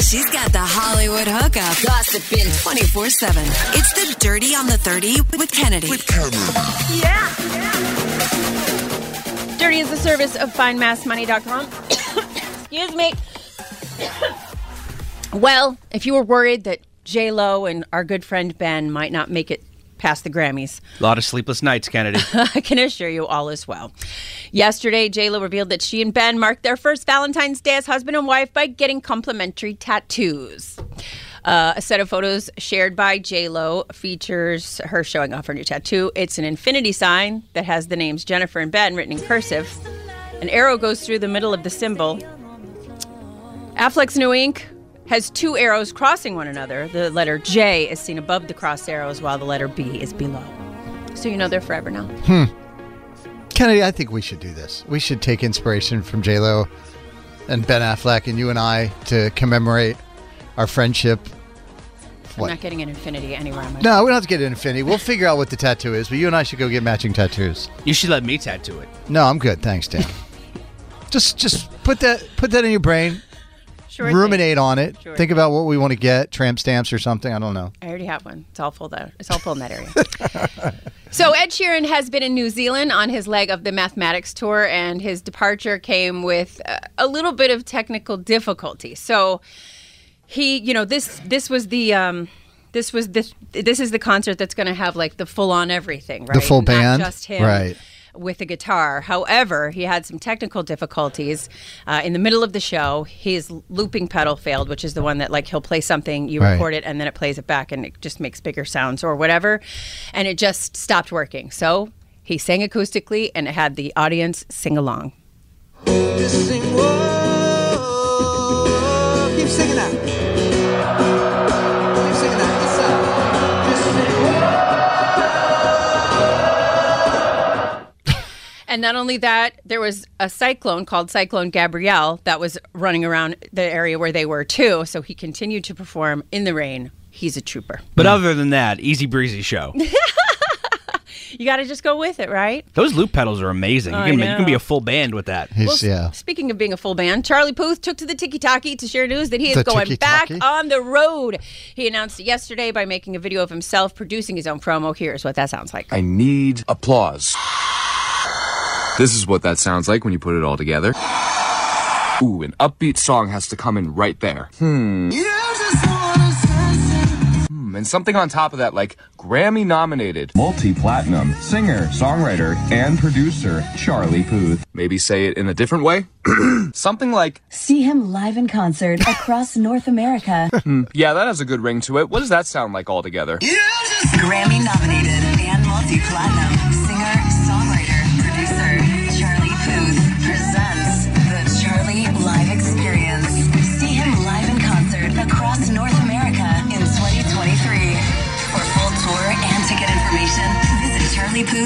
She's got the Hollywood hookup, gossiping 24 7. It's the Dirty on the 30 with Kennedy. With Kennedy. Yeah. yeah. Dirty is the service of findmassmoney.com. Excuse me. well, if you were worried that J Lo and our good friend Ben might not make it past the Grammys, A lot of sleepless nights, Kennedy. I can assure you all is well. Yesterday, J Lo revealed that she and Ben marked their first Valentine's Day as husband and wife by getting complimentary tattoos. Uh, a set of photos shared by J Lo features her showing off her new tattoo. It's an infinity sign that has the names Jennifer and Ben written in cursive. An arrow goes through the middle of the symbol. Affleck's new ink has two arrows crossing one another. The letter J is seen above the cross arrows, while the letter B is below. So you know they're forever now. Hmm. Kennedy, I think we should do this. We should take inspiration from J Lo and Ben Affleck and you and I to commemorate our friendship. I'm What? not getting an infinity anywhere on No, we don't have to get an infinity. We'll figure out what the tattoo is, but you and I should go get matching tattoos. you should let me tattoo it. No, I'm good. Thanks, Dan. just just put that put that in your brain. Sure thing. ruminate on it. Sure Think thing. about what we want to get, tramp stamps or something. I don't know. I already have one. It's all full though. It's all full in that area. so Ed Sheeran has been in New Zealand on his leg of the mathematics tour, and his departure came with uh, a little bit of technical difficulty. So he, you know, this this was the. Um, this was this. This is the concert that's going to have like the full on everything, right? The full Not band? just him, Right. With a guitar. However, he had some technical difficulties uh, in the middle of the show. His looping pedal failed, which is the one that like he'll play something, you Right. record it, and then it plays it back, and it just makes bigger sounds or whatever, and it just stopped working. So he sang acoustically, and it had the audience sing along. Sing, whoa, keep singing that. And not only that, there was a cyclone called Cyclone Gabrielle that was running around the area where they were too. So he continued to perform in the rain. He's a trooper. But other than that, easy breezy show. You got to just go with it, right? Those loop pedals are amazing. You I can, you can be a full band with that. Well, yeah. Speaking of being a full band, Charlie Puth took to the Tiki Taki to share news that he is The going back Tiki-Taki? on the road. He announced it yesterday by making a video of himself producing his own promo. Here's what that sounds like. I need applause. This is what that sounds like when you put it all together. Ooh, an upbeat song has to come in right there. Hmm. You just wanna say Hmm, And something on top of that, like Grammy nominated. multi-platinum singer, songwriter, and producer Charlie Puth. Maybe say it in a different way. something like, See him live in concert across North America. yeah, that has a good ring to it. What does that sound like all together? Grammy nominated and multi platinum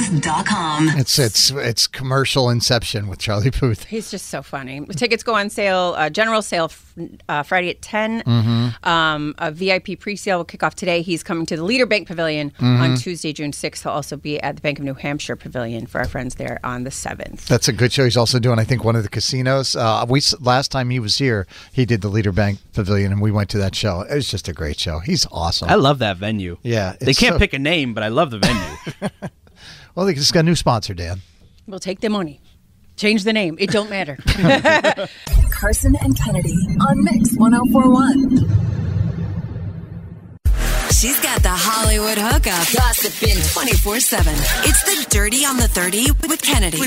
charlieputh.com. It's it's it's commercial inception with Charlie Puth. He's just so funny. Tickets go on sale, uh, general sale f- uh, Friday at 10. Mm-hmm. Um, a VIP pre sale will kick off today. He's coming to the Leader Bank Pavilion Mm-hmm. on Tuesday, June 6th. He'll also be at the Bank of New Hampshire Pavilion for our friends there on the 7th. That's a good show. He's also doing, I think, one of the casinos. Uh, we last time he was here, he did the Leader Bank Pavilion, and we went to that show. It was just a great show. He's awesome. I love that venue. Yeah, They can't so- pick a name, but I love the venue. well, they just got a new sponsor, Dan. We'll take the money. Change the name. It don't matter. Carson and Kennedy on Mix 1041. She's got the Hollywood hookup, gossiping 24 7. It's the Dirty on the 30 with Kennedy.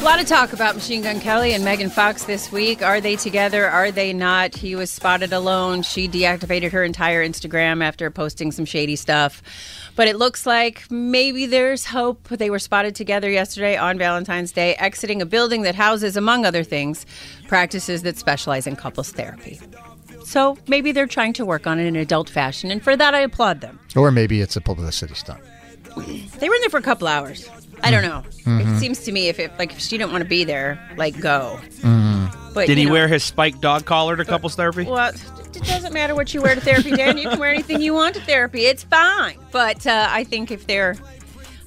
A lot of talk about Machine Gun Kelly and Megan Fox this week. Are they together? Are they not? He was spotted alone. She deactivated her entire Instagram after posting some shady stuff. But it looks like maybe there's hope. They were spotted together yesterday on Valentine's Day, exiting a building that houses, among other things, practices that specialize in couples therapy. So maybe they're trying to work on it in an adult fashion, and for that I applaud them. Or maybe it's a publicity stunt. They were in there for a couple hours. I don't know. Mhm. It seems to me if it like if she didn't want to be there, like go. Mm-hmm. But Did he know- wear his spiked dog collar to couples therapy? Well, it doesn't matter what you wear to therapy, Dan. You can wear anything you want to therapy. It's fine. But uh, I think if they're,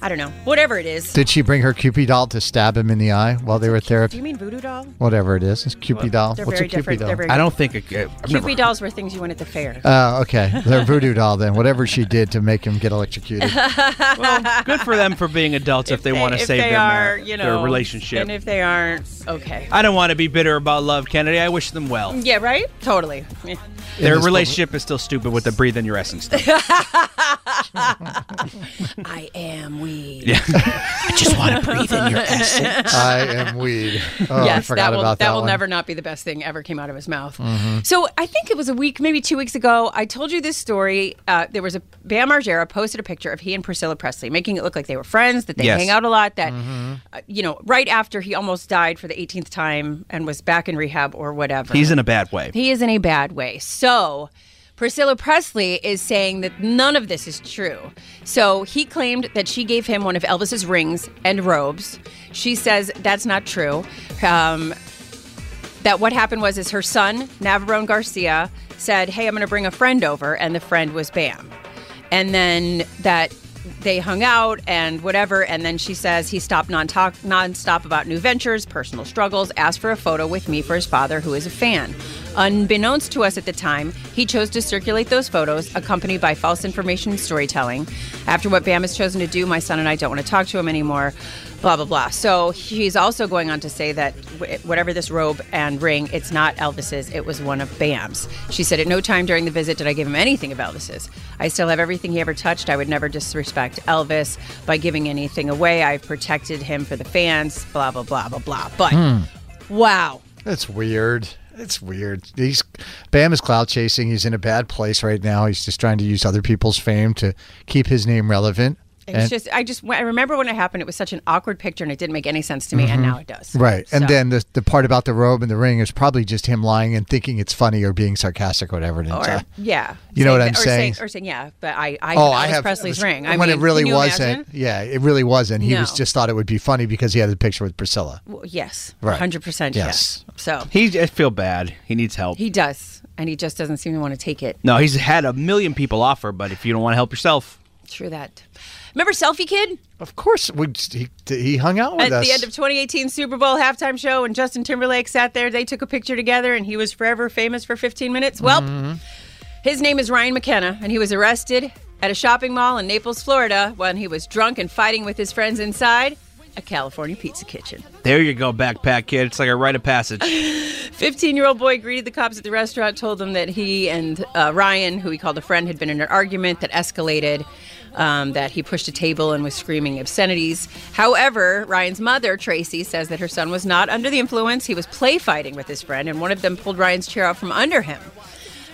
I don't know, whatever it is. Did she bring her Cupid doll to stab him in the eye while they were at Do therapy? you mean voodoo doll? Whatever it is, it's Cupid doll. they're What's very a Cupid different. doll? They're very I don't think it. I've Cupid never- dolls were things you went at the fair. Oh, okay. They're voodoo doll then. Whatever she did to make him get electrocuted. well, good for them for being adults if, they, want to if save they their, mar- are, you know, their relationship. and if they aren't, okay. I don't want to be bitter about love, Kennedy. I wish them well. Yeah, right. Totally. Yeah. Their this relationship is still stupid with the breathe in your essence stuff. I am weed. Yeah. I just want to breathe in your essence. I am weed. Oh, I yes, forgot that will about that, will one. never not be the best thing ever came out of his mouth. Mhm. So I think it was a week, maybe two weeks ago. I told you this story. Uh, there was a Bam Margera posted a picture of he and Priscilla Presley, making it look like they were friends, that they Yes. hang out a lot. That Mm-hmm. uh, you know, right after he almost died for the 18th time and was back in rehab or whatever. He's in a bad way. He is in a bad way. So, Priscilla Presley is saying that none of this is true. So, he claimed that she gave him one of Elvis's rings and robes. She says that's not true. Um, that what happened was is her son, Navarone Garcia, said, "Hey, I'm going to bring a friend over," and the friend was Bam. And then that they hung out and whatever. And then she says he stopped non-talk, non-stop about new ventures, personal struggles, asked for a photo with me for his father, who is a fan. Unbeknownst to us at the time, he chose to circulate those photos, accompanied by false information and storytelling. After what Bam has chosen to do, my son and I don't want to talk to him anymore. Blah blah blah. So he's also going on to say that wh- whatever this robe and ring, it's not Elvis's. It was one of Bam's. She said at no time during the visit did I give him anything of Elvis's. I still have everything he ever touched. I would never disrespect Elvis by giving anything away. I've protected him for the fans. Blah blah blah blah blah. But Hmm. wow, That's weird. It's weird. He's Bam is cloud chasing. He's in a bad place right now. He's just trying to use other people's fame to keep his name relevant. It's And- just I just I remember when it happened. It was such an awkward picture, and it didn't make any sense to me. And Mhm. now it does. Right. And then the the part about the robe and the ring is probably just him lying and thinking it's funny or being sarcastic or whatever. it is. Or Uh, yeah, You know what I'm that- or saying? Or saying yeah, but I I, oh, I Elvis have Presley's ring. I when mean, it really wasn't. imagine? Yeah, it really wasn't. He was just thought it would be funny because he had a picture with Priscilla. Well, yes, Right. hundred percent. Yes. Yes. So He I feel bad. He needs help. he does, and he just doesn't seem to want to take it. no, he's had a million people offer, but if you don't want to help yourself, True that. Remember Selfie Kid Of course, we, he, he hung out with at us. the end of 2018 Super Bowl halftime show, and Justin Timberlake sat there. They took a picture together, and he was forever famous for 15 minutes. Well, Mm-hmm. his name is Ryan McKenna, and he was arrested at a shopping mall in Naples, Florida, when he was drunk and fighting with his friends inside a California pizza kitchen. there you go, backpack kid. It's like a rite of passage. 15 year old boy greeted the cops at the restaurant, told them that he and uh, Ryan, who he called a friend, had been in an argument that escalated, um, that he pushed a table and was screaming obscenities. However, Ryan's mother, Tracy, says that her son was not under the influence. He was play fighting with his friend, and one of them pulled Ryan's chair out from under him.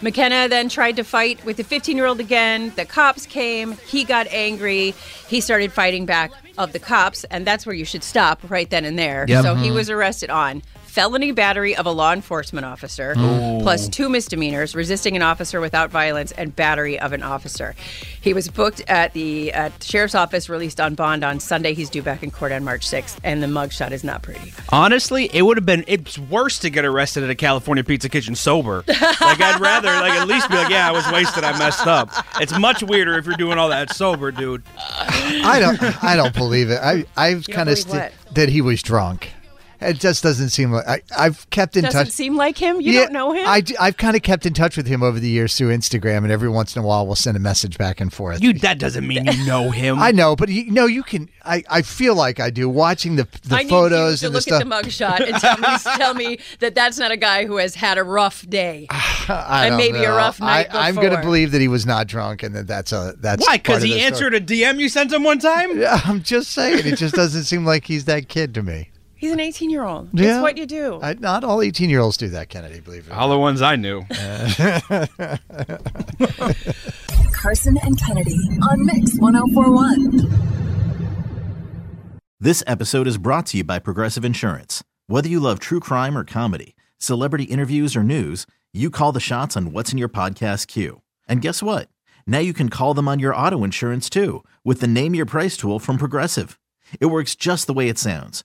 McKenna then tried to fight with the 15 year old again. The cops came. He got angry. He started fighting back of the cops, and that's where you should stop right then and there. Yep. So he Mhm. was arrested on felony battery of a law enforcement officer, Ooh. plus two misdemeanors, resisting an officer without violence, and battery of an officer. He was booked at the uh, sheriff's office, released on bond on Sunday. He's due back in court on March 6th, and the mugshot is not pretty. Honestly, it would have been it's worse to get arrested at a California Pizza Kitchen sober. like I'd rather like at least be like, yeah, I was wasted, I messed up. It's much weirder if you're doing all that sober, dude. I don't. I don't believe it. I I've kind of believe what? that he was drunk. It just doesn't seem like I, I've kept in touch Doesn't seem like him. You don't know him. I, have kind of kept in touch with him over the years through Instagram, and every once in a while we'll send a message back and forth. You that doesn't mean you know him. I know, but you know, you can. I, I feel like I do watching the the I need photos you to and the look stuff. at the mugshot and tell me, tell me that that's not a guy who has had a rough day. I and don't maybe a know. rough night I, I'm going to believe that he was not drunk, and that that's a that's Why? Because he the story. answered a DM you sent him one time? Yeah, I'm just saying. It just doesn't seem like he's that kid to me. He's an 18 year old. Yeah. It's what you do. I, not all 18 year olds do that, Kennedy, believe it. All the ones I knew. Carson and Kennedy on Mix 1041. This episode is brought to you by Progressive Insurance. Whether you love true crime or comedy, celebrity interviews or news, you call the shots on what's in your podcast queue. And guess what? Now you can call them on your auto insurance too with the Name Your Price tool from Progressive. It works just the way it sounds.